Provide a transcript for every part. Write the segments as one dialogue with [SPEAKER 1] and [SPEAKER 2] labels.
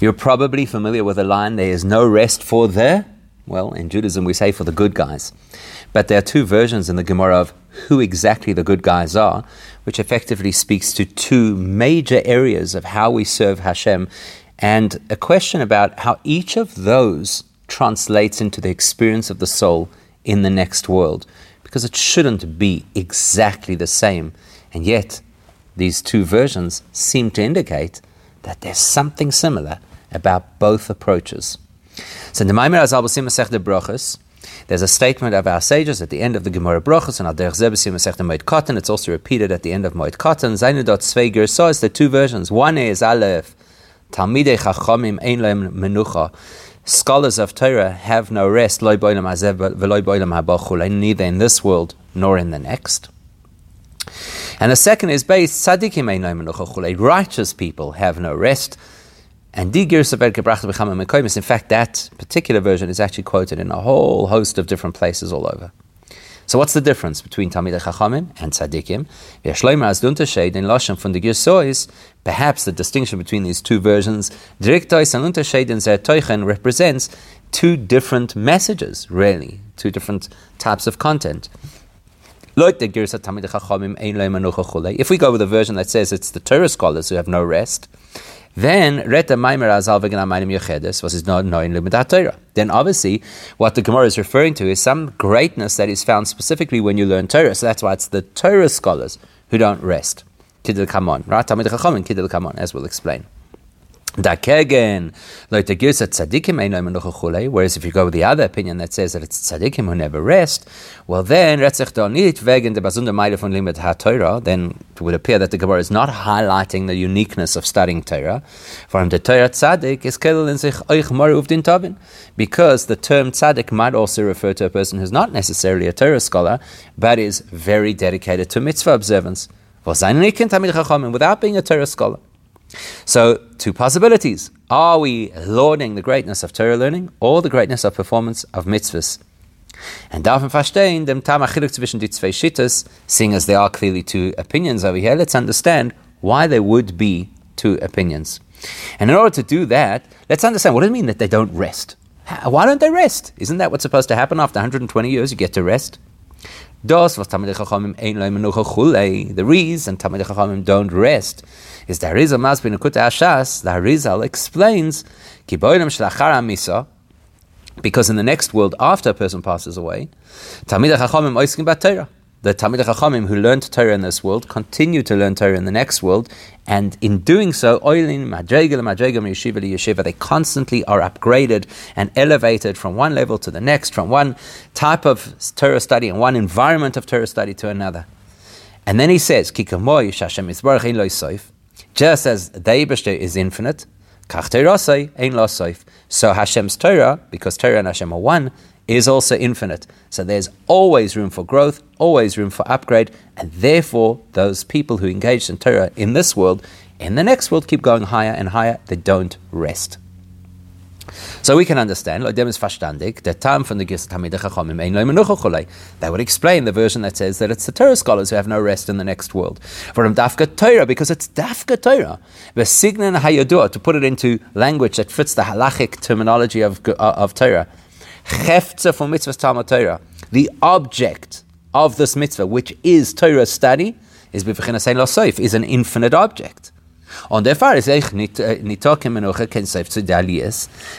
[SPEAKER 1] You're probably familiar with the line, there is no rest for the, well, in Judaism we say for the good guys. But there are two versions in the Gemara of who exactly the good guys are, which effectively speaks to two major areas of how we serve Hashem and a question about how each of those translates into the experience of the soul in the next world. Because it shouldn't be exactly the same. And yet, these two versions seem to indicate that there's something similar about both approaches. So in the Maimer Azal Masech de Brachos, there's a statement of our sages at the end of the Gemara Brachos and Al Derech Zebesim Masech Moed Katan. It's also repeated at the end of Moed Katan. Zainudot Sveiger says the two versions. One is Aleph, Talmidei Chachamim Ein Leim Menucha. Scholars of Torah have no rest, neither in this world nor in the next. And the second is based, tzadikim ein menucha righteous people have no rest. And in fact, that particular version is actually quoted in a whole host of different places all over. So what's the difference between Talmidei Chachamim and Tzadikim? in Lashon from the Gersois, perhaps the distinction between these two versions, Direktois and Unterschied in represents two different messages, really, two different types of content. If we go with a version that says it's the Torah scholars who have no rest, then Reta Maimer Azal Veganamainim Yechedes was not knowing Lumidat Torah. Then obviously what the Gemara is referring to is some greatness that is found specifically when you learn Torah. So that's why it's the Torah scholars who don't rest. Kidil Kamon, right? Tamid Chachamim, Kidil Kamon, as we'll explain. Dakegen, whereas if you go with the other opinion that says that it's tzaddikim who never rest, well then, then it would appear that the Gemara is not highlighting the uniqueness of studying Torah. For the Torah tzaddik is because the term tzaddik might also refer to a person who's not necessarily a Torah scholar, but is very dedicated to mitzvah observance. Without being a Torah scholar. So, two possibilities. Are we lauding the greatness of Torah learning or the greatness of performance of mitzvahs? And davon verstehen dem Tam zwischen die zwei Shittas, seeing as there are clearly two opinions over here, let's understand why there would be two opinions. And in order to do that, let's understand what does it mean that they don't rest? Why don't they rest? Isn't that what's supposed to happen after 120 years? You get to rest. The reason Talmidei Chachamim don't rest is the Harizal Masbin Ukuta Ashas, the Harizal explains, because in the next world, after a person passes away, Talmidei Chachamim oiskim bat. The Talmidei Chachamim who learned Torah in this world continue to learn Torah in the next world, and in doing so, oilin madrega madrega yeshiva yeshiva, they constantly are upgraded and elevated from one level to the next, from one type of Torah study and one environment of Torah study to another. And then he says, just as the Eibishter is infinite, so Hashem's Torah, because Torah and Hashem are one, is also infinite. So there's always room for growth, always room for upgrade, and therefore those people who engage in Torah in this world, in the next world, keep going higher and higher. They don't rest. So we can understand, the from the That would explain the version that says that it's the Torah scholars who have no rest in the next world. For them dafka Torah, because it's dafka Torah. Vesignan hayadua, to put it into language that fits the halachic terminology of, uh, of Torah. Cheftza for mitzvah Talmud Torah. The object of this mitzvah, which is Torah study, is is an infinite object. On eh, therefore,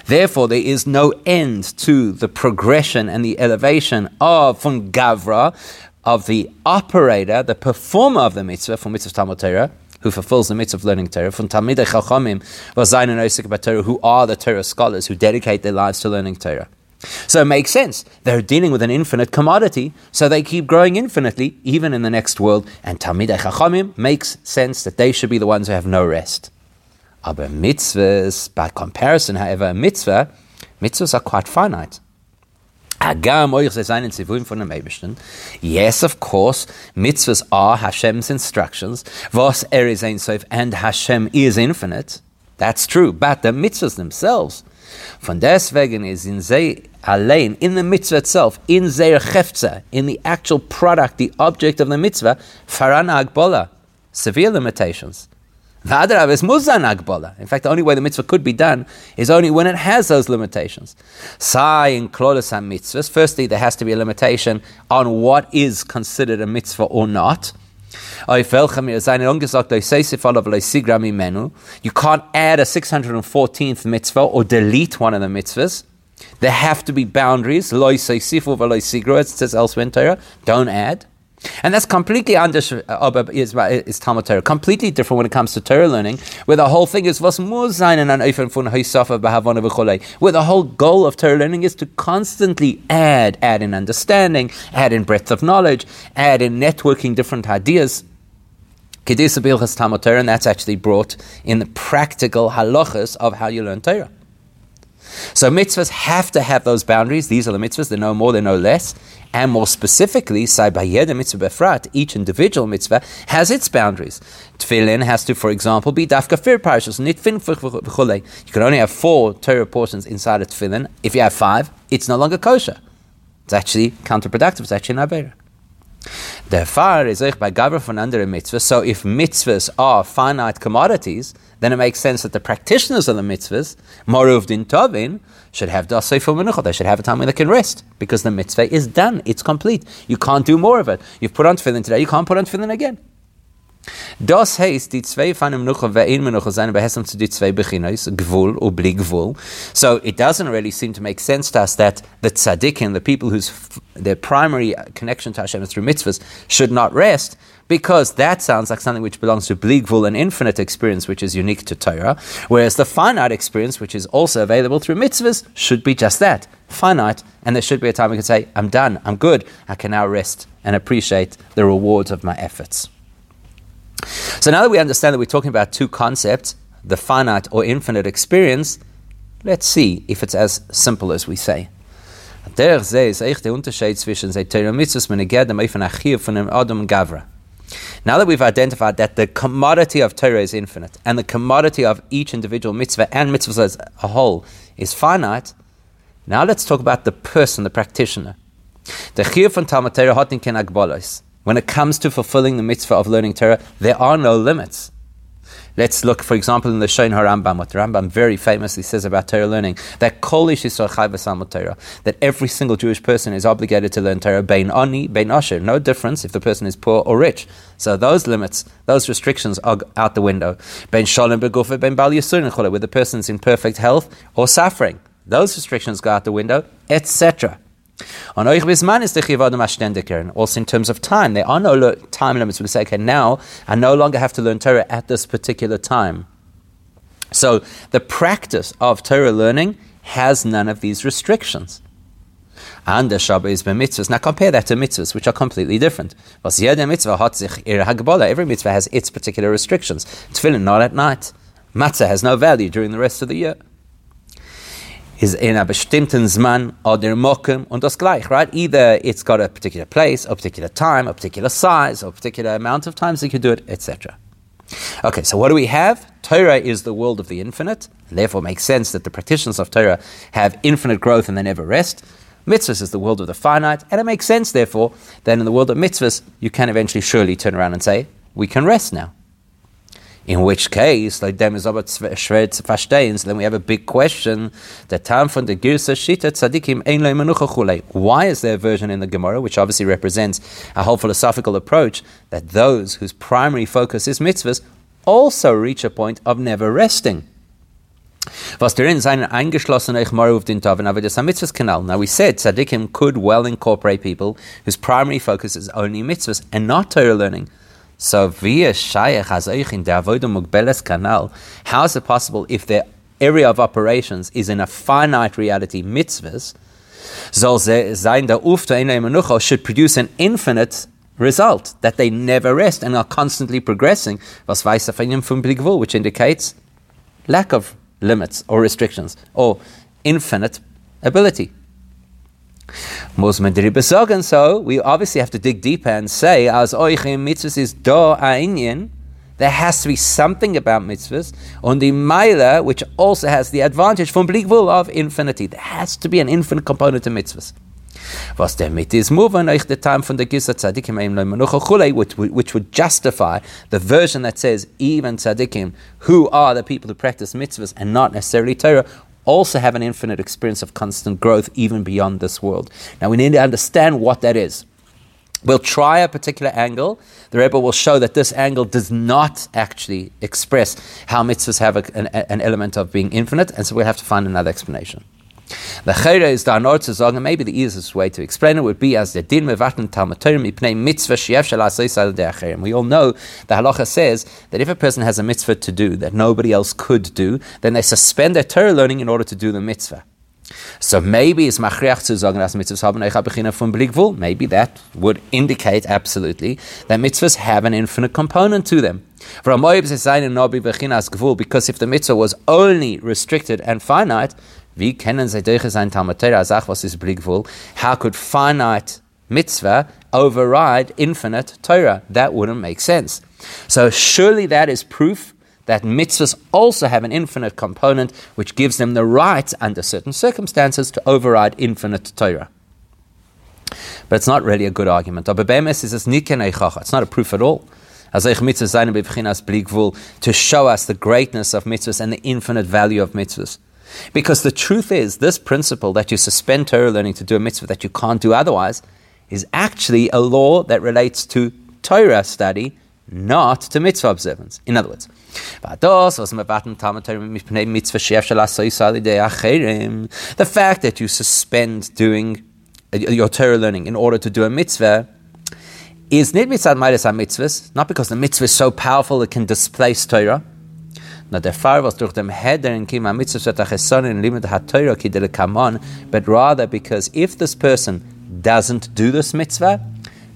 [SPEAKER 1] Therefore, there is no end to the progression and the elevation of von Gavra, of the operator, the performer of the mitzvah for mitzvah Talmud Torah, who fulfills the mitzvah of learning Torah, from Talmidei Chachamim, who are the Torah scholars who dedicate their lives to learning Torah. So it makes sense. They're dealing with an infinite commodity, so they keep growing infinitely, even in the next world. And Tamid Chachamim makes sense that they should be the ones who have no rest. Aber mitzvahs, by comparison, however, mitzvah, mitzvahs are quite finite. Yes, of course, mitzvahs are Hashem's instructions. Vos eris ein sof, and Hashem is infinite. That's true, but the mitzvahs themselves Von deswegen is in ze allein, in the mitzvah itself, in zeir chefza, in the actual product, the object of the mitzvah, Faran agbola, severe limitations. V'adrav is muzan agbola. In fact, the only way the mitzvah could be done is only when it has those limitations. Sai in Klolas mitzvahs. Firstly, there has to be a limitation on what is considered a mitzvah or not. You can't add a 614th mitzvah or delete one of the mitzvahs. There have to be boundaries. It says elsewhere in Torah. Don't add. And that's completely under uh, is, is Talmud Torah, completely different when it comes to Torah learning, where the whole thing is was where the whole goal of Torah learning is to constantly add, add in understanding, add in breadth of knowledge, add in networking different ideas. And that's actually brought in the practical halachas of how you learn Torah. So mitzvahs have to have those boundaries. These are the mitzvahs, they're no more, they're no less. And more specifically, Saibayeda mitzvah befrat, each individual mitzvah has its boundaries. Tefillin has to, for example, be dafka fir parashas, nitfin You can only have four Torah portions inside a tefillin. If you have five, it's no longer kosher. It's actually counterproductive, it's actually an avera. The far is by gavra von under a mitzvah. So if mitzvahs are finite commodities, then it makes sense that the practitioners of the mitzvahs, Moruv din Tovin, should have dasei for They should have a time when they can rest because the mitzvah is done. It's complete. You can't do more of it. You've put on tefillin today. You can't put on tefillin again. Das heißt, die zwei von dem sein zu die zwei Gvul. So it doesn't really seem to make sense to us that the tzaddikim, the people whose their primary connection to Hashem is through mitzvahs, should not rest, because that sounds like something which belongs to Bli Gvul, an infinite experience which is unique to Torah, whereas the finite experience, which is also available through mitzvahs, should be just that, finite, and there should be a time we can say, I'm done, I'm good, I can now rest and appreciate the rewards of my efforts. So now that we understand that we're talking about two concepts, the finite or infinite experience, let's see if it's as simple as we say. Now that we've identified that the commodity of Torah is infinite and the commodity of each individual mitzvah and mitzvahs as a whole is finite, now let's talk about the person, the practitioner. When it comes to fulfilling the mitzvah of learning Torah, there are no limits. Let's look, for example, in the Shon HaRambam, what the Rambam very famously says about Torah learning, that Kol Torah, that every single Jewish person is obligated to learn Torah, Bein Ani, Bein Asher, no difference if the person is poor or rich. So those limits, those restrictions are out the window. Bein Shalom Begufa, Bein Bal Yisurin where the person is in perfect health or suffering. Those restrictions go out the window, etc. On Bisman is the Ashtendikern. Also, in terms of time, there are no time limits. We say, okay, now I no longer have to learn Torah at this particular time. So, the practice of Torah learning has none of these restrictions. And the Shabbat is mitzvahs. Now compare that to mitzvahs, which are completely different. Every mitzvah has its particular restrictions. Tefillin not at night. Matzah has no value during the rest of the year is in a bestimmten Zman oder Mokum und das gleich, right? Either it's got a particular place, a particular time, a particular size, or a particular amount of times you can do it, etc. Okay, so what do we have? Torah is the world of the infinite, and therefore makes sense that the practitioners of Torah have infinite growth and they never rest. Mitzvahs is the world of the finite, and it makes sense, therefore, that in the world of mitzvahs, you can eventually surely turn around and say, we can rest now. In which case, like dem is aber schwer then we have a big question. The time from the Girsa Shita Tzadikim Ein Menucha Why is there a version in the Gemara, which obviously represents a whole philosophical approach, that those whose primary focus is mitzvahs also reach a point of never resting? Was mitzvahs. Now we said tzaddikim could well incorporate people whose primary focus is only mitzvahs and not Torah learning. So via shayach in der mugbeles kanal. How is it possible if their area of operations is in a finite reality mitzvahs? Soll sein der Ufta in should produce an infinite result that they never rest and are constantly progressing. Was weiß von which indicates lack of limits or restrictions or infinite ability. Muss man darüber sagen, so, we obviously have to dig deeper and say, as euch im mitzvahs is do einien, there has to be something about mitzvahs, on the Maila, which also has the advantage from Bligvul of infinity. There has to be an infinite component to mitzvahs. Was damit is moving the time from the Girsa Tzadikim which, which would justify the version that says even Tzadikim, who are the people who practice mitzvahs and not necessarily Torah, also have an infinite experience of constant growth even beyond this world. Now we need to understand what that is. We'll try a particular angle. The Rebbe will show that this angle does not actually express how mitzvahs have a, an, an element of being infinite, and so we'll have to find another explanation. The Chayre is da to sagen, maybe the easiest way to explain it would be as the din mevaten Talmud mipnei mitzvah sheyev shel de We all know the halacha says that if a person has a mitzvah to do that nobody else could do, then they suspend their Torah learning in order to do the mitzvah. So maybe it's machriach zu sagen, dass mitzvahs haben eicha bechina von Bligvul. Maybe that would indicate absolutely that mitzvahs have an infinite component to them. Because if the mitzvah was only restricted and finite, Wie sie durch sein Talmud Torah was ist Bligvul? How could finite mitzvah override infinite Torah? That wouldn't make sense. So surely that is proof that mitzvahs also have an infinite component which gives them the right, under certain circumstances, to override infinite Torah. But it's not really a good argument. It's not a proof at all. To show us the greatness of mitzvahs and the infinite value of mitzvahs. Because the truth is, this principle that you suspend Torah learning to do a mitzvah that you can't do otherwise is actually a law that relates to Torah study, not to mitzvah observance. In other words, the fact that you suspend doing uh, your Torah learning in order to do a mitzvah is not because the mitzvah is so powerful it can displace Torah na der Fall, was durch dem Hedern kim mitzvah in limit ha-Torah ki kamon, but rather because if this person doesn't do this mitzvah,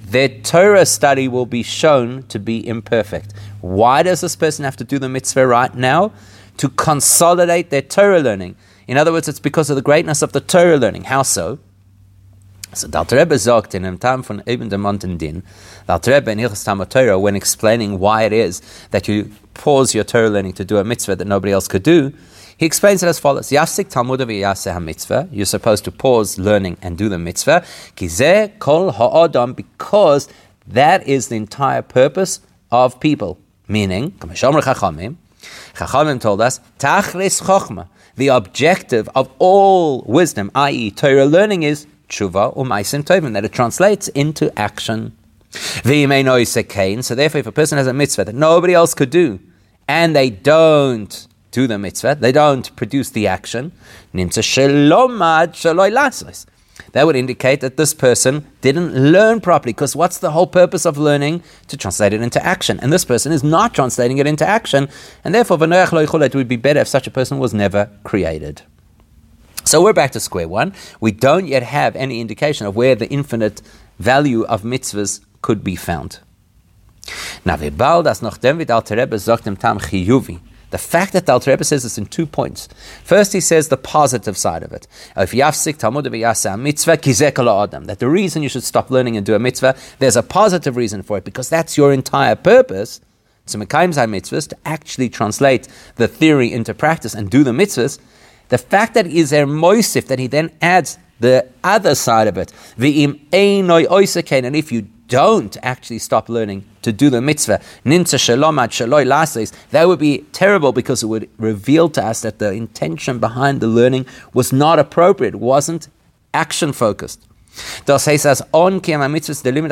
[SPEAKER 1] their Torah study will be shown to be imperfect. Why does this person have to do the mitzvah right now? To consolidate their Torah learning. In other words, it's because of the greatness of the Torah learning. How so? So the Alter Rebbe sagt in einem Tam von Eben dem Monten Din, the Alter Rebbe in Hilchas Talmud Torah, when explaining why it is that you pause your Torah learning to do a mitzvah that nobody else could do, he explains it as follows: Yafsik Talmud ha mitzvah. You're supposed to pause learning and do the mitzvah. Kizeh kol ha'adam, because that is the entire purpose of people. Meaning, Chachamim, Chachamim told us, Tachlis Chochma. The objective of all wisdom, i.e., Torah learning, is tshuva umaisim tovim, that it translates into action. So therefore, if a person has a mitzvah that nobody else could do, and they don't do the mitzvah, they don't produce the action, that would indicate that this person didn't learn properly. Because what's the whole purpose of learning? To translate it into action. And this person is not translating it into action. And therefore, it would be better if such a person was never created. So we're back to square one. We don't yet have any indication of where the infinite value of mitzvahs could be found. Now, the fact that the Alter Rebbe says this in two points. First, he says the positive side of it. If mitzvah that the reason you should stop learning and do a mitzvah, there's a positive reason for it because that's your entire purpose. To mekayim mitzvahs to actually translate the theory into practice and do the mitzvahs. The fact that is there moisif, that he then adds the other side of it. And if you don't actually stop learning to do the mitzvah, that would be terrible because it would reveal to us that the intention behind the learning was not appropriate, wasn't action focused. Das heißt, as on mitzvahs the limit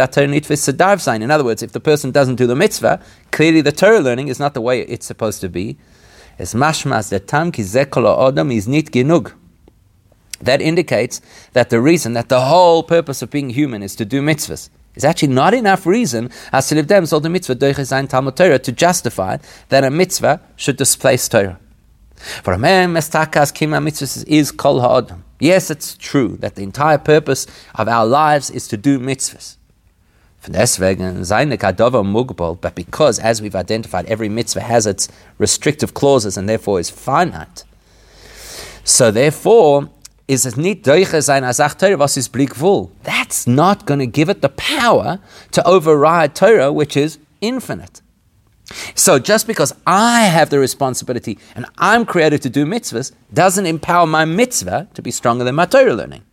[SPEAKER 1] In other words, if the person doesn't do the mitzvah, clearly the Torah learning is not the way it's supposed to be. Es mashmas the tam ki odam is nit genug. That indicates that the reason that the whole purpose of being human is to do mitzvahs is actually not enough reason as to live them so the mitzvah Talmud Torah to justify that a mitzvah should displace Torah. For a man, mestakas kima mitzvahs is kol ha'odam. Yes, it's true that the entire purpose of our lives is to do mitzvahs. But because, as we've identified, every mitzvah has its restrictive clauses and therefore is finite. So therefore, is es nicht sein als Torah, was ist Bligvul. That's not going to give it the power to override Torah, which is infinite. So just because I have the responsibility and I'm created to do mitzvahs doesn't empower my mitzvah to be stronger than my Torah learning.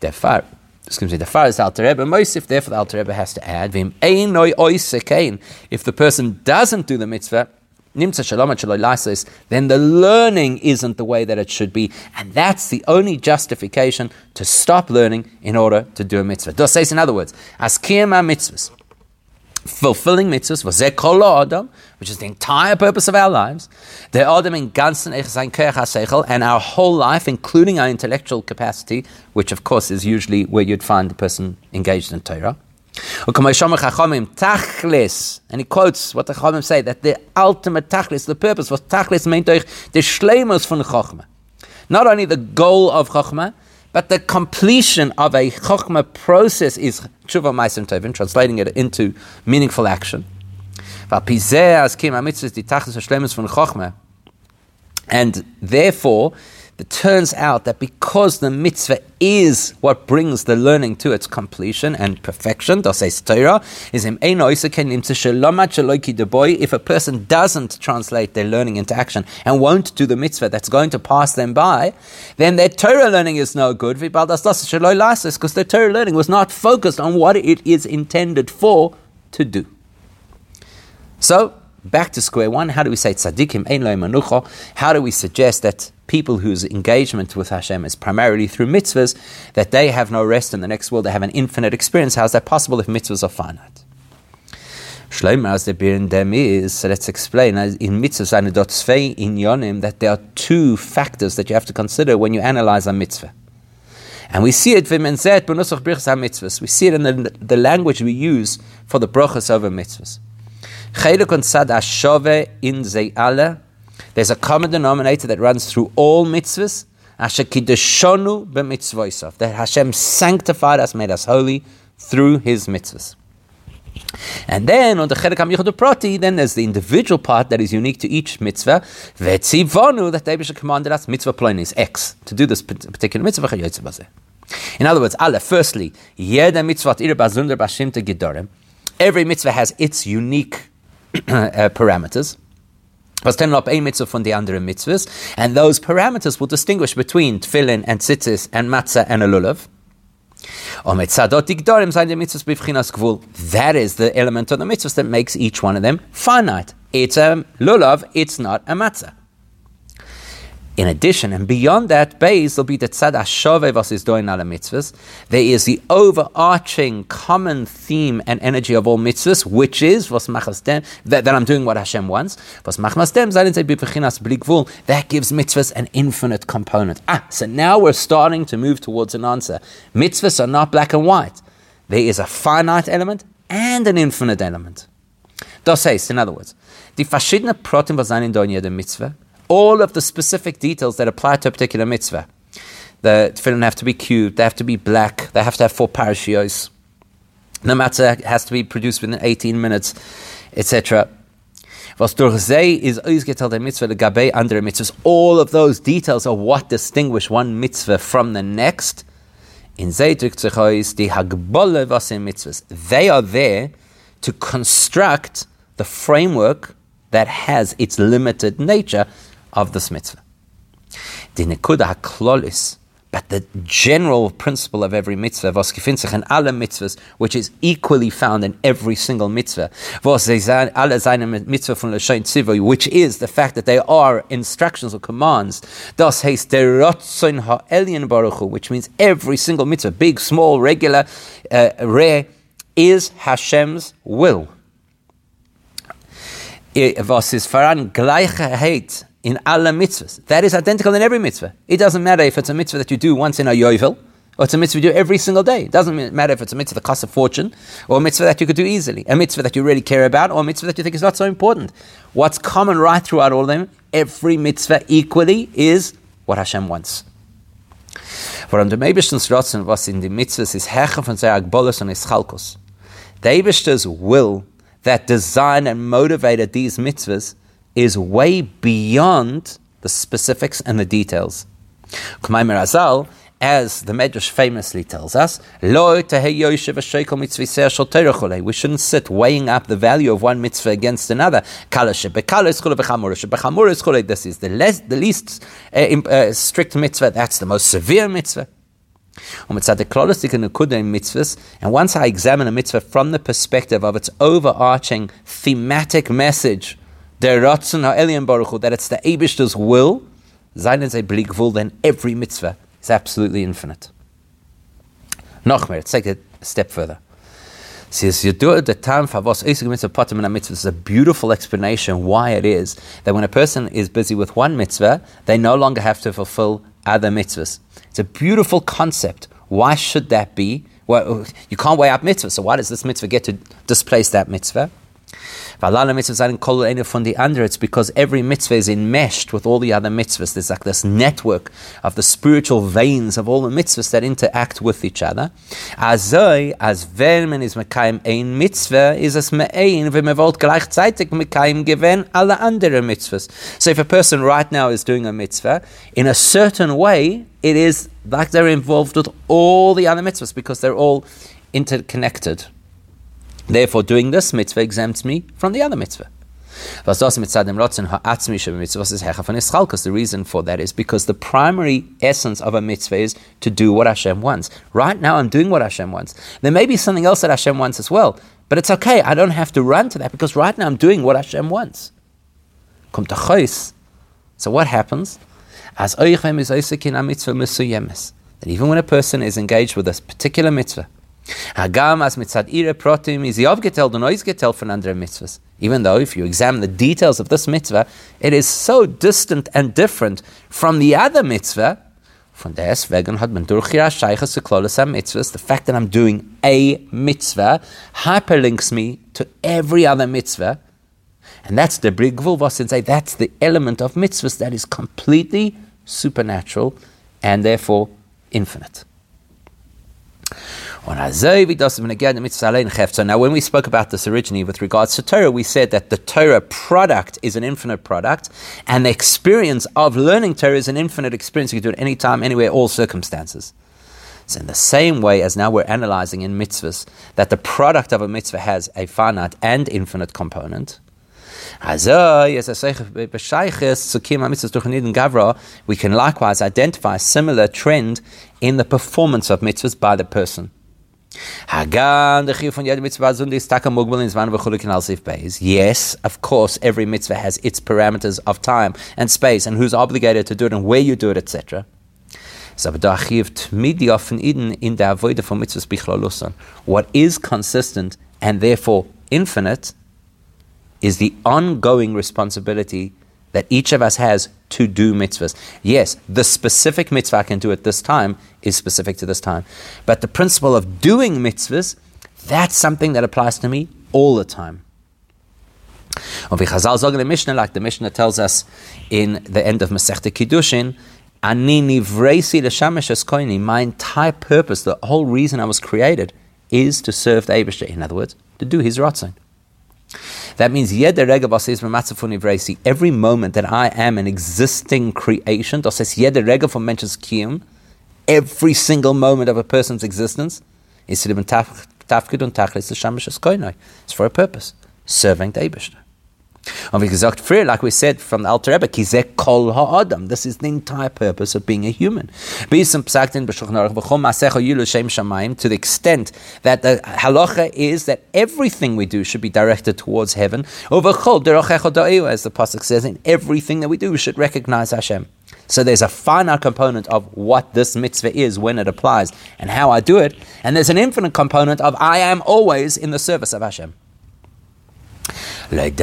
[SPEAKER 1] Therefore, excuse me, the far is Alter Rebbe, Moisif, therefore the Alter Rebbe has to add, Vim if the person doesn't do the mitzvah, then the learning isn't the way that it should be, and that's the only justification to stop learning in order to do a mitzvah. Dos says, in other words, as kiyama mitzvahs, fulfilling mitzvahs, was kol adam, which is the entire purpose of our lives, the adam in ganzen and our whole life, including our intellectual capacity, which of course is usually where you'd find the person engaged in Torah. And he quotes what the Chachamim say, that the ultimate tachlis, the purpose was tachlis meint euch the shleimus von Chachma. Not only the goal of Chachma, but the completion of a Chachma process is tshuva ma'asim tovim, translating it into meaningful action. And therefore, it turns out that because the mitzvah is what brings the learning to its completion and perfection, is if a person doesn't translate their learning into action and won't do the mitzvah that's going to pass them by, then their Torah learning is no good because their Torah learning was not focused on what it is intended for to do. So, back to square one. How do we say tzaddikim ein manucho? How do we suggest that people whose engagement with Hashem is primarily through mitzvahs, that they have no rest in the next world, they have an infinite experience. How is that possible if mitzvahs are finite? The in them is, so let's explain in mitzvahs in yonim that there are two factors that you have to consider when you analyze a mitzvah. And we see it mitzvahs. We see it in the, the language we use for the brachas over mitzvahs. There's a common denominator that runs through all mitzvahs. That Hashem sanctified us, made us holy through His mitzvahs. And then on the Chedek HaMichud Prati, then there's the individual part that is unique to each mitzvah. Vetzivonu, that David commanded us, mitzvah plain is X, to do this particular mitzvah. In other words, Allah, firstly, every mitzvah has its unique Uh, parameters. Was ten up mitzvah from the andere mitzvahs, and those parameters will distinguish between tefillin and tzitzis and matzah and a lulav. That is the element of the mitzvahs that makes each one of them finite. It's a lulav, it's not a matzah. In addition, and beyond that base, there'll be the tzad ashove was is doing ala mitzvahs. There is the overarching common theme and energy of all mitzvahs, which is was machasdem that, that I'm doing what Hashem wants. Was machasdem that gives mitzvahs an infinite component. Ah, so now we're starting to move towards an answer. Mitzvahs are not black and white. There is a finite element and an infinite element. Das heißt, in other words, die verschiedenen Protein was in der Mitzvah all of the specific details that apply to a particular mitzvah. The tefillin have to be cubed, they have to be black, they have to have four parashios. The matzah has to be produced within 18 minutes, etc. Is mitzvah mitzvahs. All of those details are what distinguish one mitzvah from the next. In the mitzvahs. They are there to construct the framework that has its limited nature of this mitzvah. Haklolis, but the general principle of every mitzvah, was gefinzich in alle mitzvahs, which is equally found in every single mitzvah, mitzvah which is the fact that they are instructions or commands. Which means every single mitzvah, big, small, regular, uh, rare, is Hashem's will. Was ist Gleichheit in alle mitzvahs. That is identical in every mitzvah. It doesn't matter if it's a mitzvah that you do once in a yovel, or it's a mitzvah you do every single day. It doesn't matter if it's a mitzvah that costs a fortune, or a mitzvah that you could do easily, a mitzvah that you really care about, or a mitzvah that you think is not so important. What's common right throughout all of them, every mitzvah equally is what Hashem wants. Warum der Meibischtens Rotzen, was in the mitzvahs is Hecher von seiner Agbolus und Ischalkos. The Eibishter's will that designed and motivated these mitzvahs is way beyond the specifics and the details. Azal, as the Medrash famously tells us, we shouldn't sit weighing up the value of one mitzvah against another. This is the, less, the least uh, uh, strict mitzvah, that's the most severe mitzvah. And once I examine a mitzvah from the perspective of its overarching thematic message, that it's the Abishter's will, then every mitzvah is absolutely infinite. Noch mehr, let's take it a step further. Says you do the time for was mitzvah is a beautiful explanation why it is that when a person is busy with one mitzvah, they no longer have to fulfill other mitzvahs. It's a beautiful concept. Why should that be? Well, you can't weigh up mitzvah, so why does this mitzvah get to displace that mitzvah? It's because every mitzvah is enmeshed with all the other mitzvahs. There's like this network of the spiritual veins of all the mitzvahs that interact with each other. Azoi, as wenn is mekayim ein mitzvah, is es me'ein v'mevolt gleichzeitig mekayim gewen alle andere mitzvahs. So if a person right now is doing a mitzvah, in a certain way, it is like they're involved with all the other mitzvahs because they're all interconnected. Therefore, doing this mitzvah exempts me from the other mitzvah. The reason for that is because the primary essence of a mitzvah is to do what Hashem wants. Right now, I'm doing what Hashem wants. There may be something else that Hashem wants as well, but it's okay. I don't have to run to that because right now I'm doing what Hashem wants. So what happens? As that even when a person is engaged with this particular mitzvah, Hagam as mitzad ire protim is aufgeteilt und ausgeteilt von anderen mitzvahs. Even though, if you examine the details of this mitzvah, it is so distant and different from the other mitzvah. Von deswegen hat man durch ihre Scheiche zu mitzvahs, the fact that I'm doing a mitzvah hyperlinks me to every other mitzvah. And that's the Bligvul was say that's the element of mitzvahs that is completely supernatural and therefore infinite. Now, when we spoke about this originally with regards to Torah, we said that the Torah product is an infinite product, and the experience of learning Torah is an infinite experience. You can do it anytime, anywhere, all circumstances. So, in the same way as now we're analyzing in mitzvahs that the product of a mitzvah has a finite and infinite component, we can likewise identify a similar trend in the performance of mitzvahs by the person. Hagan, the chiyuv von jeder mitzvah zundi is taka mugbal in zman v'chulik al sif beis. Yes, of course, every mitzvah has its parameters of time and space and who's obligated to do it and where you do it, etc. What is consistent and therefore infinite is the ongoing responsibility that each of us has to do mitzvahs. Yes, the specific mitzvah I can do at this time is specific to this time. But the principle of doing mitzvahs, that's something that applies to me all the time. Mishnah, like the Mishnah tells us in the end of Masechta Kiddushin. My entire purpose, the whole reason I was created, is to serve the Eibishter. In other words, to do His ratzon. That means er every moment that I am an existing creation, er every single moment of a person's existence is It's for a purpose, serving the Eibishter. Und wie gesagt, früher, like we said from the Alter Rebbe, kol ha'adam. This is the entire purpose of being a human. To the extent that the halacha is that everything we do should be directed towards heaven. As the Pasuk says, in everything that we do, we should recognize Hashem. So there's a finite component of what this mitzvah is when it applies and how I do it. And there's an infinite component of I am always in the service of Hashem. That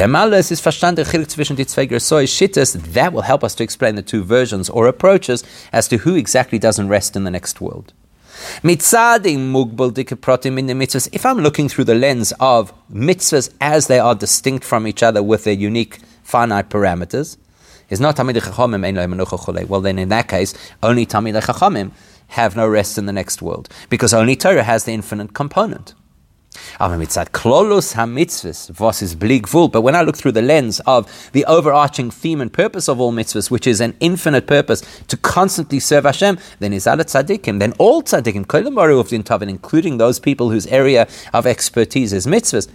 [SPEAKER 1] will help us to explain the two versions or approaches as to who exactly doesn't rest in the next world. If I'm looking through the lens of mitzvahs as they are distinct from each other with their unique finite parameters, is not Tamid Chachamim Well, then in that case, only Tamid Chachamim have no rest in the next world because only Torah has the infinite component. Aber mit klolos ha-mitzvahs, was is. But when I look through the lens of the overarching theme and purpose of all mitzvahs, which is an infinite purpose to constantly serve Hashem, then is alat tzaddikim, then all tzaddikim, including those people whose area of expertise is mitzvahs,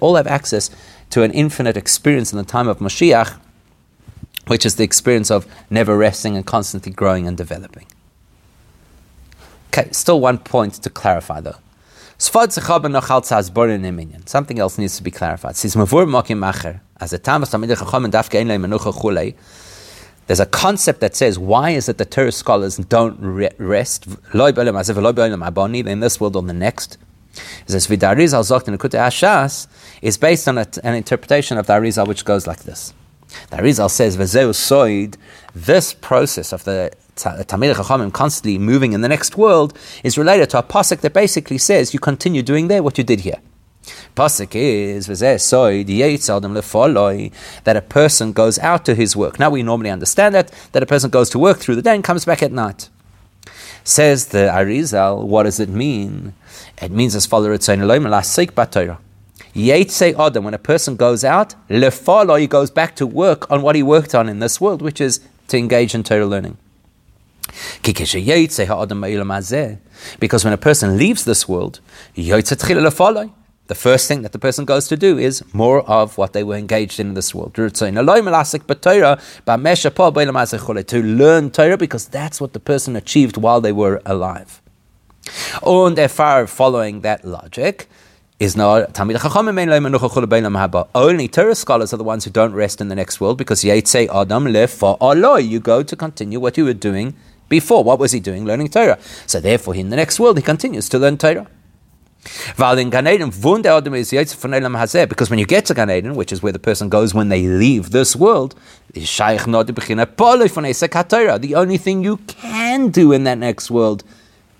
[SPEAKER 1] all have access to an infinite experience in the time of Mashiach, which is the experience of never resting and constantly growing and developing. Okay, still one point to clarify though. Something else needs to be clarified. As a there's a concept that says, why is it the Torah scholars don't rest in this world or the next? It says, Vidarizal Zokt in Ashas is based on a, an interpretation of the Arizal which goes like this. The Arizal says, Vezeu Soid, this process of the Tamil Chachamim constantly moving in the next world is related to a pasuk that basically says, you continue doing there what you did here. Pasuk is that a person goes out to his work. Now we normally understand that that a person goes to work through the day and comes back at night. Says the Arizal, what does it mean? It means as follows: when a person goes out, lefalo, he goes back to work on what he worked on in this world, which is to engage in Torah learning. Because when a person leaves this world, the first thing that the person goes to do is more of what they were engaged in in this world. To learn Torah because that's what the person achieved while they were alive. And therefore, following that logic, is not Only Torah scholars are the ones who don't rest in the next world because Yetze Adam le for You go to continue what you were doing before. What was he doing? Learning Torah. So therefore, in the next world, he continues to learn Torah. Because when you get to Gan Eden, which is where the person goes when they leave this world, the only thing you can do in that next world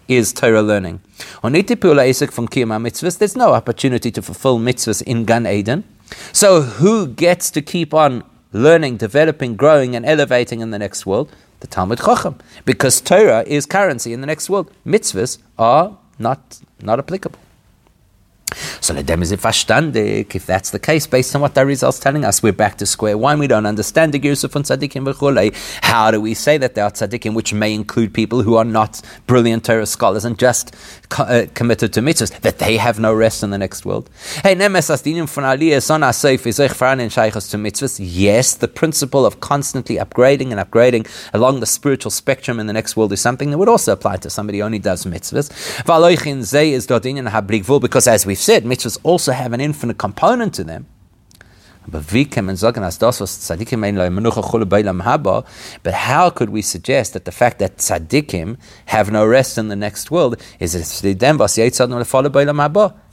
[SPEAKER 1] is Torah learning. There's no opportunity to fulfill mitzvahs in Gan Eden. So who gets to keep on learning, developing, growing, and elevating in the next world? The Talmud Chacham. Because Torah is currency in the next world. Mitzvahs are not, not applicable. So Ledem is verstandig. If that's the case, based on what the Arizal's telling us, we're back to square one. We don't understand the Girsa von Tzadikim v'chulei. How do we say that they are tzaddikim, which may include people who are not brilliant Torah scholars and just uh, committed to mitzvahs, that they have no rest in the next world? Hey, nemes asdinim von aliyah son aseif is in shaychas to mitzvahs. Yes, the principle of constantly upgrading and upgrading along the spiritual spectrum in the next world is something that would also apply to somebody who only does mitzvahs. V'aloichin zeh is dodin and because as we've said, mitzvahs also have an infinite component to them. But how could we suggest that the fact that tzaddikim have no rest in the next world is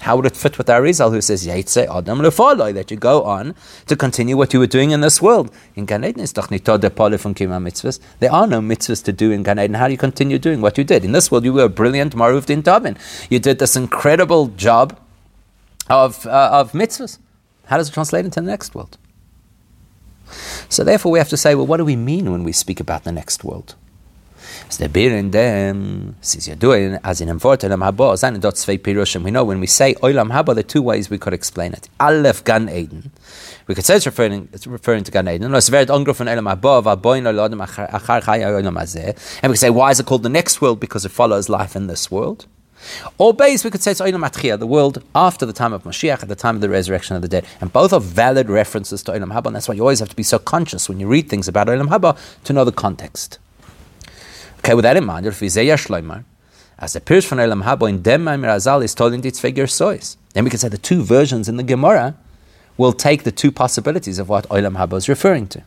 [SPEAKER 1] how would it fit with Arizal who says that you go on to continue what you were doing in this world? In Gan Eden, there are no mitzvahs to do in Gan Eden. How do you continue doing what you did? In this world, you were a brilliant Maruf Din Tabin. You did this incredible job of, uh, of mitzvahs. How does it translate into the next world? So therefore we have to say, well, what do we mean when we speak about the next world? We know when we say Olam Haba, there are two ways we could explain it. Aleph Gan Eden. We could say it's referring, it's referring to Gan Eden. And we could say, why is it called the next world? Because it follows life in this world. Or base, we could say it's Olam Atchia, the world after the time of Mashiach, at the time of the resurrection of the dead. And both are valid references to Olam Haba, and that's why you always have to be so conscious when you read things about Olam Haba to know the context. Okay, with that in mind, as the appears from Olam Haba in Dem Azal is told in its figure sois. Then we can say the two versions in the Gemara will take the two possibilities of what Olam Haba is referring to.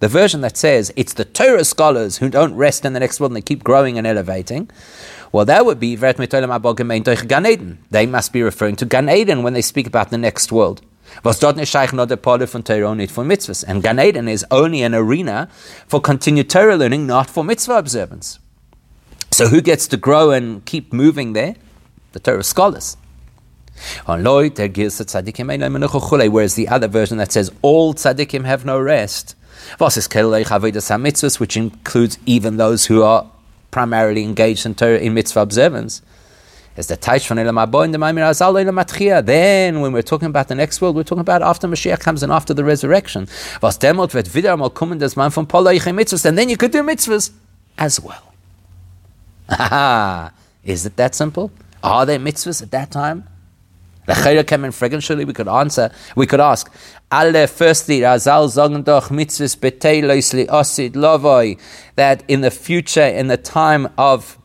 [SPEAKER 1] The version that says it's the Torah scholars who don't rest in the next world and they keep growing and elevating. Well, that would be They must be referring to Gan Eden when they speak about the next world. And Gan Eden is only an arena for continued Torah learning, not for mitzvah observance. So who gets to grow and keep moving there? The Torah scholars. Er whereas the other version that says all tzaddikim have no rest, which includes even those who are primarily engaged in Torah in mitzvah observance. Is the Taish von Elam in the Maimir Then, when we're talking about the next world, we're talking about after Mashiach comes and after the resurrection. Was mitzvahs, and then you could do mitzvahs as well. Is it that simple? Are there mitzvahs at that time? The Chayra came in fragrant, surely we could answer, we could ask, Alle firstly, Razal sagen mitzvahs beteilois li osid lovoi, that in the future, in the time of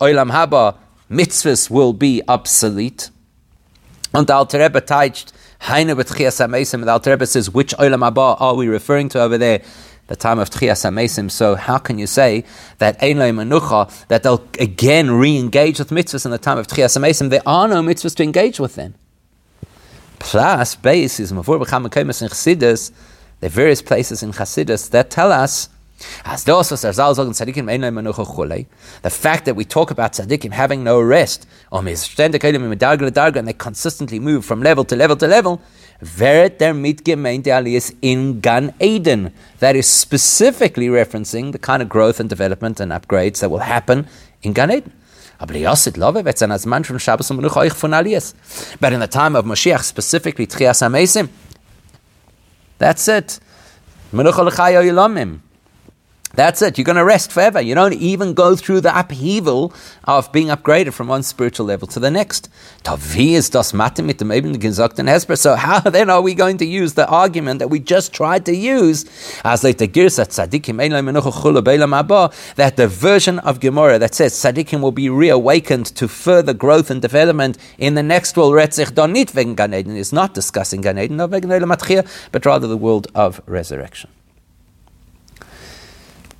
[SPEAKER 1] Olam Haba, mitzvahs will be obsolete. And the Alter Rebbe touched, Heine betchias ha-mesim, the Alter Rebbe says, which Olam Haba are we referring to over there? the time of Tchias HaMesim. So how can you say that Ein Manucha, that they'll again re-engage with mitzvahs in the time of Tchias HaMesim? There are no mitzvahs to engage with then. Plus, base is Mavur in Chassidus, various places in Chassidus that tell us the fact that we talk about tzaddikim having no rest, um, and they consistently move from level to level to level, Aliyas in Gan Eden. That is specifically referencing the kind of growth and development and upgrades that will happen in Gan Eden. But in the time of Mashiach, specifically Tchias HaMesim, that's it. That's it. You're going to rest forever. You don't even go through the upheaval of being upgraded from one spiritual level to the next. So how then are we going to use the argument that we just tried to use that the version of Gemara that says tzaddikim will be reawakened to further growth and development in the next world Retzich don nit wegen Gan is not discussing Gan Eden, but rather the world of resurrection.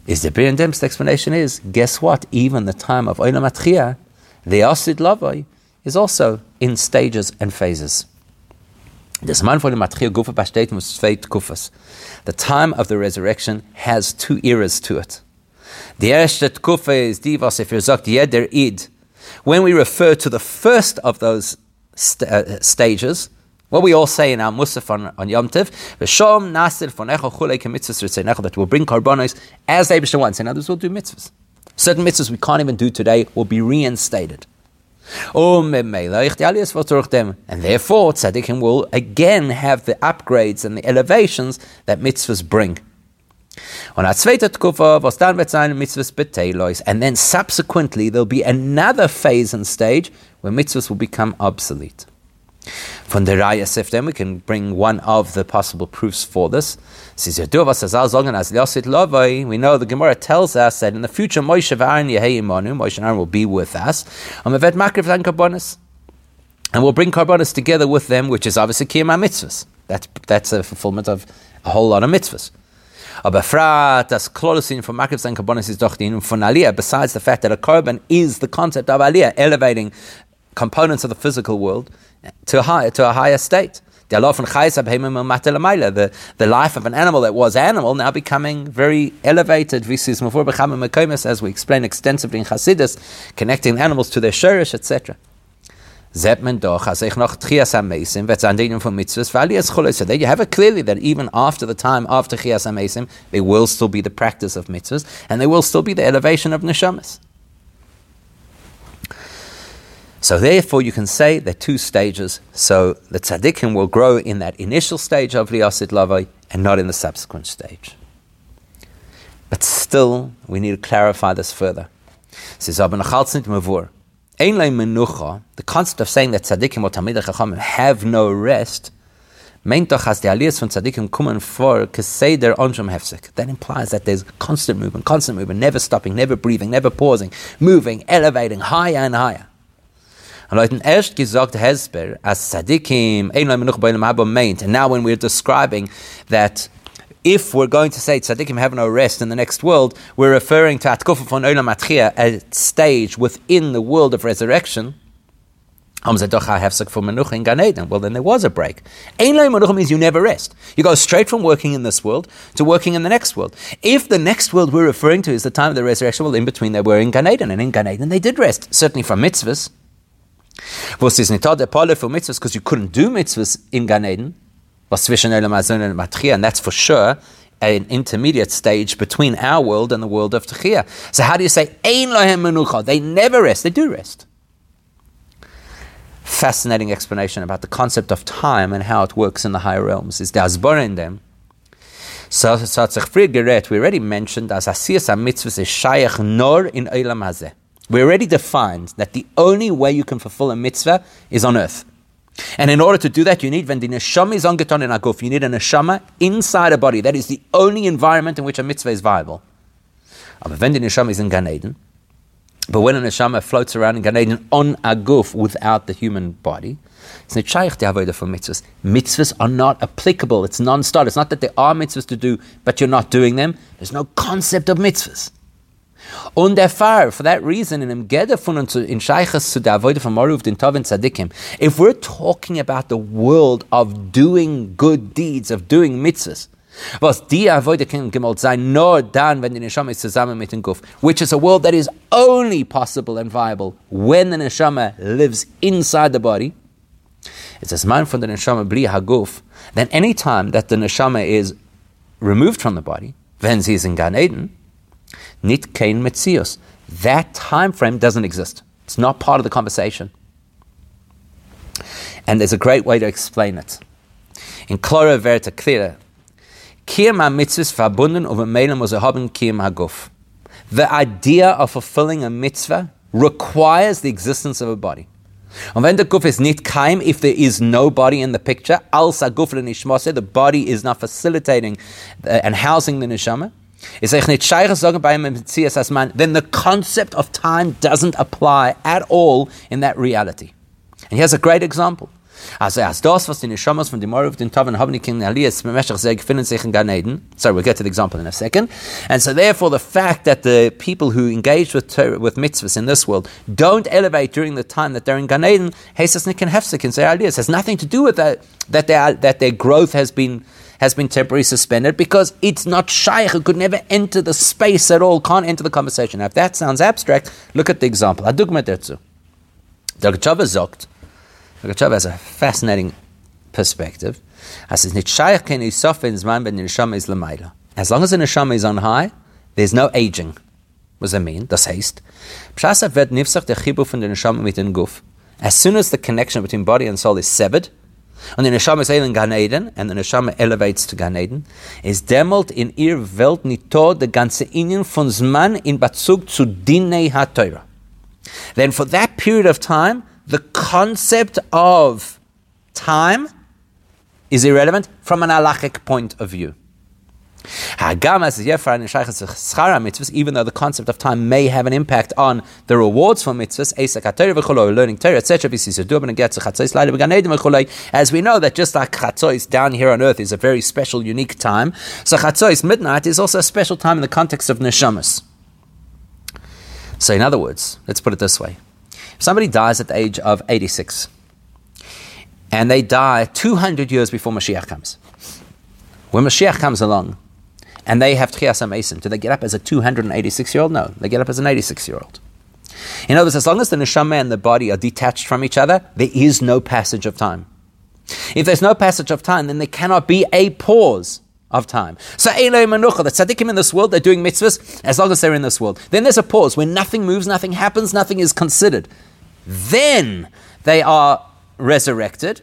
[SPEAKER 1] Is the Bir Dem's explanation is, guess what? Even the time of Olam Atchia, the Asid Lavoi, is also in stages and phases. The time of the resurrection has two eras to it. The Tkufa is Divas, if you're Id. When we refer to the first of those st- uh, stages, what we all say in our Musaf on, on Yom Tiv, that will bring karbonos as they wants. and others, will do mitzvahs. Certain mitzvahs we can't even do today will be reinstated. Um, and therefore, tzaddikim will again have the upgrades and the elevations that mitzvahs bring. And then subsequently there'll be another phase and stage where mitzvahs will become obsolete. From the Raya Siftem, we can bring one of the possible proofs for this. We know the Gemara tells us that in the future Moshe Moshe and Aaron will be with us. Um, and we'll bring Karbonis together with them, which is obviously Kiyama mitzvahs. That's, that's a fulfillment of a whole lot of mitzvahs. Aber frat, das Klolosin von sein Karbonis ist doch die von Aliyah, besides the fact that a carbon is the concept of Aliyah, elevating components of the physical world to a higher, to a higher state. The, the life of an animal that was animal now becoming very elevated, as we explain extensively in Chassidus, connecting animals to their shoresh, etc. So there you have it clearly that even after the time after Chias HaMesim, there will still be the practice of mitzvahs, and there will still be the elevation of neshamas. So therefore, you can say there are two stages. So the tzaddikim will grow in that initial stage of liyasid lavai and not in the subsequent stage. But still, we need to clarify this further. Says The concept of saying that tzaddikim or talmidei chachamim have no rest meint as the aliyas von tzaddikim kommen hefsek. That implies that there's constant movement, constant movement, never stopping, never breathing, never pausing, moving, elevating higher and higher. Erst gesagt Hesper, as tzaddikim, and now when we're describing that if we're going to say tzaddikim have no rest in the next world, we're referring to atkufa von olam atchia, a stage within the world of resurrection. Well, then there was a break. means you never rest. You go straight from working in this world to working in the next world. If the next world we're referring to is the time of the resurrection, well, in between they were in Gan Eden, and in Gan Eden they did rest, certainly from mitzvahs. Was ist nicht der Pole for mitzvahs because you couldn't do mitzvahs in Gan Eden, was zwischen Elam and Matchia, and that's for sure an intermediate stage between our world and the world of Techia. So how do you say, Ein lohem menucha? They never rest, they do rest. Fascinating explanation about the concept of time and how it works in the higher realms is the Asbor in them. So, so we already mentioned as Asiyas mitzvahs is Shayach Nor in Eilam Hazeh. We already defined that the only way you can fulfill a mitzvah is on earth. And in order to do that, you need when the neshama is ongeton in aguf, you need a neshama inside a body. That is the only environment in which a mitzvah is viable. Uh, Aber when the neshama is in Gan Eden, but when a neshama floats around in Gan Eden on aguf without the human body, it's not shaykh the for mitzvahs. Mitzvahs are not applicable. It's non-start. It's not that there are mitzvahs to do, but you're not doing them. There's no concept of mitzvahs. Und der Far, for that reason, in dem Gede von uns in Sheiches zu der Avoide von Maruf, den Tovin Tzadikim, if we're talking about the world of doing good deeds, of doing mitzvahs, was die Avoide kann gemalt sein, nur dann, wenn die Neshama ist zusammen mit dem Guf, which is a world that is only possible and viable when the Neshama lives inside the body, it's a man from the Neshama bli haguf, then any time that the Neshama is removed from the body, when he's in Gan Eden, Nit kain metzios. That time frame doesn't exist. It's not part of the conversation. And there's a great way to explain it. In Clara Verta Clear, Kiyam mitzvahs verbunden over a haben Kiyam haguf. The idea of fulfilling a mitzvah requires the existence of a body. And when the guf is nit kaim, if there is no body in the picture, al saguf the body is not facilitating uh, and housing the neshama, Er then the concept of time doesn't apply at all in that reality. And here's a great example. Also erst das, was die Neshamas von dem den gefunden sich in Gan Eden. Sorry, we'll get to the example in a second. And so therefore the fact that the people who engage with with mitzvahs in this world don't elevate during the time that they're in Gan Eden, Nikin Elias has nothing to do with that that their that their growth has been has been temporarily suspended because it's not shaykh. It could never enter the space at all, can't enter the conversation. Now, if that sounds abstract, look at the example. Adugma derzu. Der Rogatchover sagt, der Rogatchover has a fascinating perspective. As is nit shaykh ken isofin is. As long as the neshama is on high, there's no aging. What does that mean? Das heißt. As soon as the connection between body and soul is severed, and the neshama is in Gan Eden, and the neshama elevates to Gan Eden, is demelt in ihr Welt nito the ganze Inyan von Zman in Batzug zu Dinei HaTorah. Then for that period of time, the concept of time is irrelevant from an halachic point of view. Even though the concept of time may have an impact on the rewards for mitzvahs, learning Torah, etc. As we know that just like Chatzos down here on earth is a very special, unique time, so Chatzos midnight is also a special time in the context of neshamas. So, in other words, let's put it this way: if somebody dies at the age of eighty-six, and they die two hundred years before Mashiach comes. When Mashiach comes along, and they have Tchias Mason. Do they get up as a 286 year old? No, they get up as an 86 year old. In other words, as long as the neshama and the body are detached from each other, there is no passage of time. If there's no passage of time, then there cannot be a pause of time. So Eloi Manucha, the tzaddikim in this world, they're doing mitzvahs as long as they're in this world. Then there's a pause when nothing moves, nothing happens, nothing is considered. Then they are resurrected,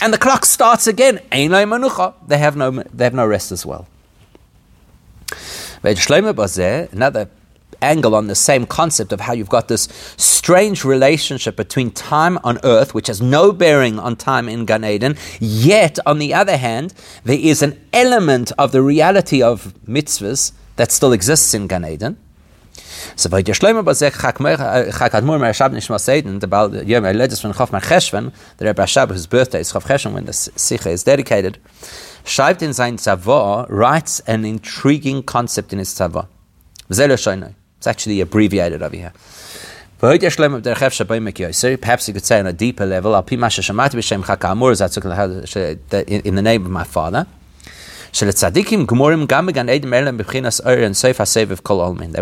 [SPEAKER 1] and the clock starts again. Manucha, they have no they have no rest as well. Another angle on the same concept of how you've got this strange relationship between time on earth, which has no bearing on time in Gan Eden, yet, on the other hand, there is an element of the reality of mitzvahs that still exists in Gan Eden. So by der Shlomo Bazek Chak uh, Admur Mer Shab Nishma Seiden, the Baal Yom Eledis from Chof Mar Cheshvan, the Rebbe Rashab, whose birthday is Chof Cheshvan, when the Sikha is dedicated, schreibt in sein Tzavor, writes an intriguing concept in his Tzavor. It's actually abbreviated over here. Perhaps you could say on a deeper level, in the name of my father. That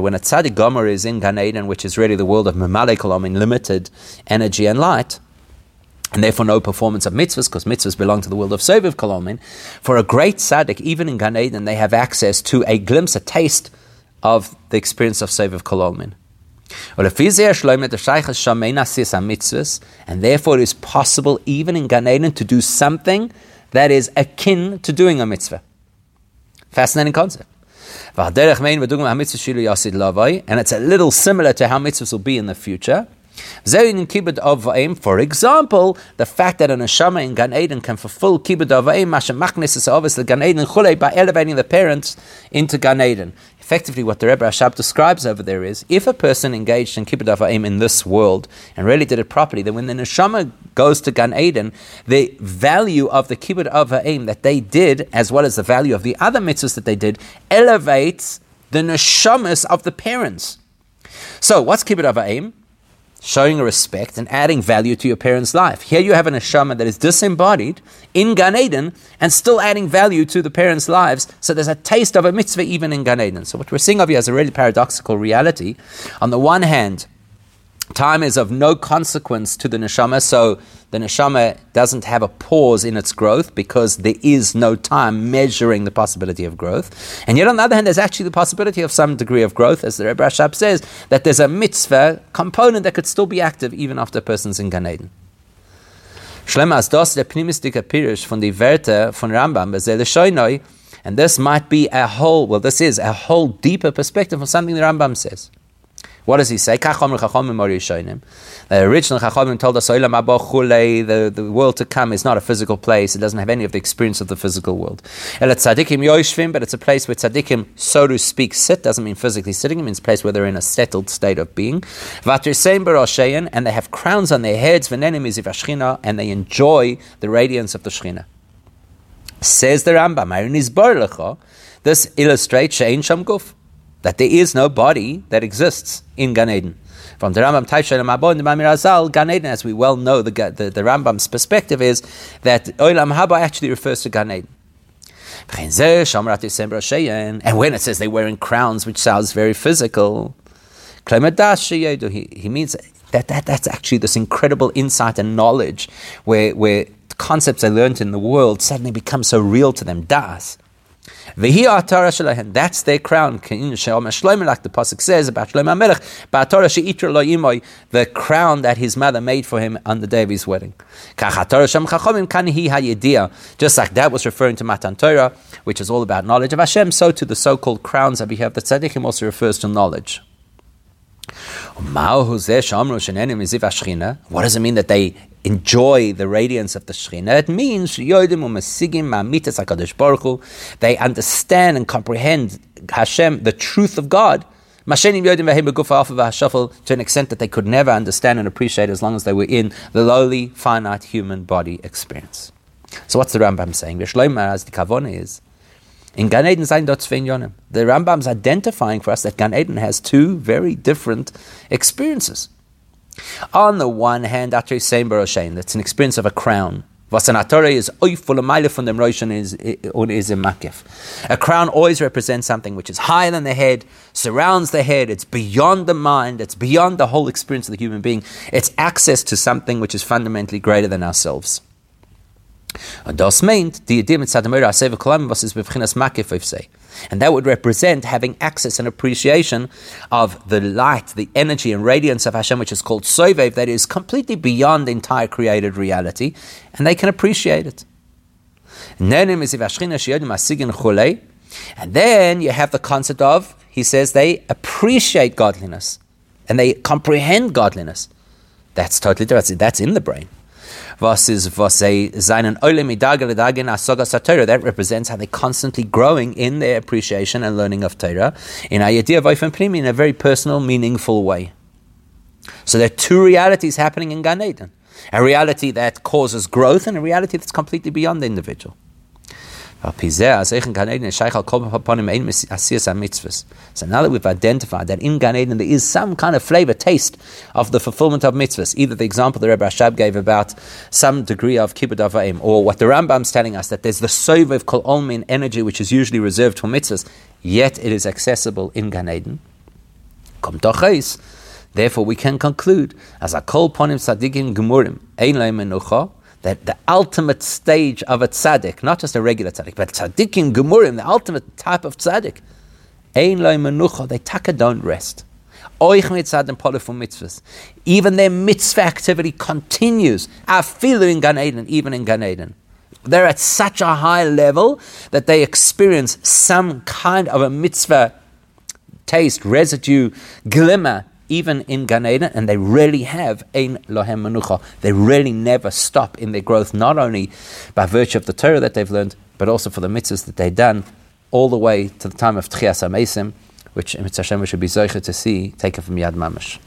[SPEAKER 1] when a tzaddik gomer is in Gan Eden, which is really the world of Mamale Kol limited energy and light, and therefore no performance of mitzvahs, because mitzvahs belong to the world of Soviv Kolomin. For a great tzaddik, even in Gan Eden, they have access to a glimpse, a taste of the experience of Soviv Kolomin. And therefore it is possible even in Gan Eden to do something that is akin to doing a mitzvah. Fascinating concept. And it's a little similar to how mitzvahs will be in the future. For example, the fact that an neshama in Gan Eden can fulfill kibbud avayim, masha is obviously Gan Eden chulei by elevating the parents into Gan Eden. Effectively, what the Rebbe Rashab describes over there is, if a person engaged in kibbud avayim in this world and really did it properly, then when the neshama goes to Gan Eden, the value of the kibbud avayim that they did, as well as the value of the other mitzvahs that they did, elevates the neshamas of the parents. So, what's kibbud avayim? Showing respect and adding value to your parents' life. Here you have an neshama that is disembodied in Gan Eden and still adding value to the parents' lives. So there's a taste of a mitzvah even in Gan Eden. So what we're seeing of here is a really paradoxical reality. On the one hand, time is of no consequence to the neshama, so the neshama doesn't have a pause in its growth because there is no time measuring the possibility of growth. And yet, on the other hand, there's actually the possibility of some degree of growth, as the Rebbe Rashab says, that there's a mitzvah component that could still be active even after a person's in Gan Eden. Schlemmer als das der pneumistische Pirish von die Werte von Rambam, and this might be a whole, well, this is a whole deeper perspective of something the Rambam says. What does he say? The original Chachamim told us the, the world to come is not a physical place. It doesn't have any of the experience of the physical world. But it's a place where tzaddikim, so to speak, sit. Doesn't mean physically sitting. It means place where they're in a settled state of being. And they have crowns on their heads. And they enjoy the radiance of the Shechina. Says the Rambam, this illustrates Shein Sham Guf that there is no body that exists in Gan Eden. From the Rambam Taisha Mabon the Mamir Azal, Gan Eden, as we well know, the, the, the Rambam's perspective is that Olam Haba actually refers to Gan Eden. And when it says they're wearing crowns, which sounds very physical, he, he means that, that that's actually this incredible insight and knowledge where, where concepts they learned in the world suddenly become so real to them. Das. That's their crown. Like the pasuk says about Shlomo Melech, the crown that his mother made for him on the day of his wedding. Just like that was referring to Matan Torah, which is all about knowledge of Hashem, so to the so-called crowns that we have, the tzaddikim also refers to knowledge. What does it mean that they enjoy the radiance of the Shekhinah? It means they understand and comprehend Hashem, the truth of God. To an extent that they could never understand and appreciate as long as they were in the lowly, finite human body experience. So, what's the Rambam saying? As the Kavona is in Gan Eden Yonim. The Rambam is identifying for us that Gan Eden has two very different experiences. On the one hand, Atri Sein Baroshain, that's an experience of a crown. Was an Atore is oiful from Roshan is is a makif. A crown always represents something which is higher than the head, surrounds the head, it's beyond the mind, it's beyond the whole experience of the human being. It's access to something which is fundamentally greater than ourselves. Und das meint, die Idee mit Sadamira Aseva Kolam, was ist Bevchinas Makif if say. And that would represent having access and appreciation of the light, the energy and radiance of Hashem, which is called Sovev, that is completely beyond the entire created reality, and they can appreciate it. And then you have the concept of, he says, they appreciate godliness and they comprehend godliness. That's totally different. That's in the brain a seinen That represents how they're constantly growing in their appreciation and learning of Torah in a idea of in a very personal, meaningful way. So there are two realities happening in Gan Eden: a reality that causes growth and a reality that's completely beyond the individual. So now that we've identified that in Gan Eden there is some kind of flavor, taste of the fulfillment of mitzvahs, either the example the Rebbe Rashab gave about some degree of kibbud avayim, or what the Rambam's telling us that there's the sov of kol olmin energy which is usually reserved for mitzvahs, yet it is accessible in Gan Eden. Therefore, we can conclude as a kol ponim tzadikim gemurim ein menucha that the ultimate stage of a tzaddik, not just a regular tzaddik, but tzaddikim gemurim, the ultimate type of tzaddik, ein loy menucha, they taka don't rest. Oich mitzadim polifum mitzvahs. Even their mitzvah activity continues. Afilu in Gan Eden, even in Gan Eden. They're at such a high level that they experience some kind of a mitzvah taste, residue, glimmer even in Gan Eden, and they really have ein lohem menucha. They really never stop in their growth, not only by virtue of the Torah that they've learned, but also for the mitzvahs that they've done, all the way to the time of Tchias HaMesim, which Mitzvah Hashem should be zeicher to see taken from Yad Mamash.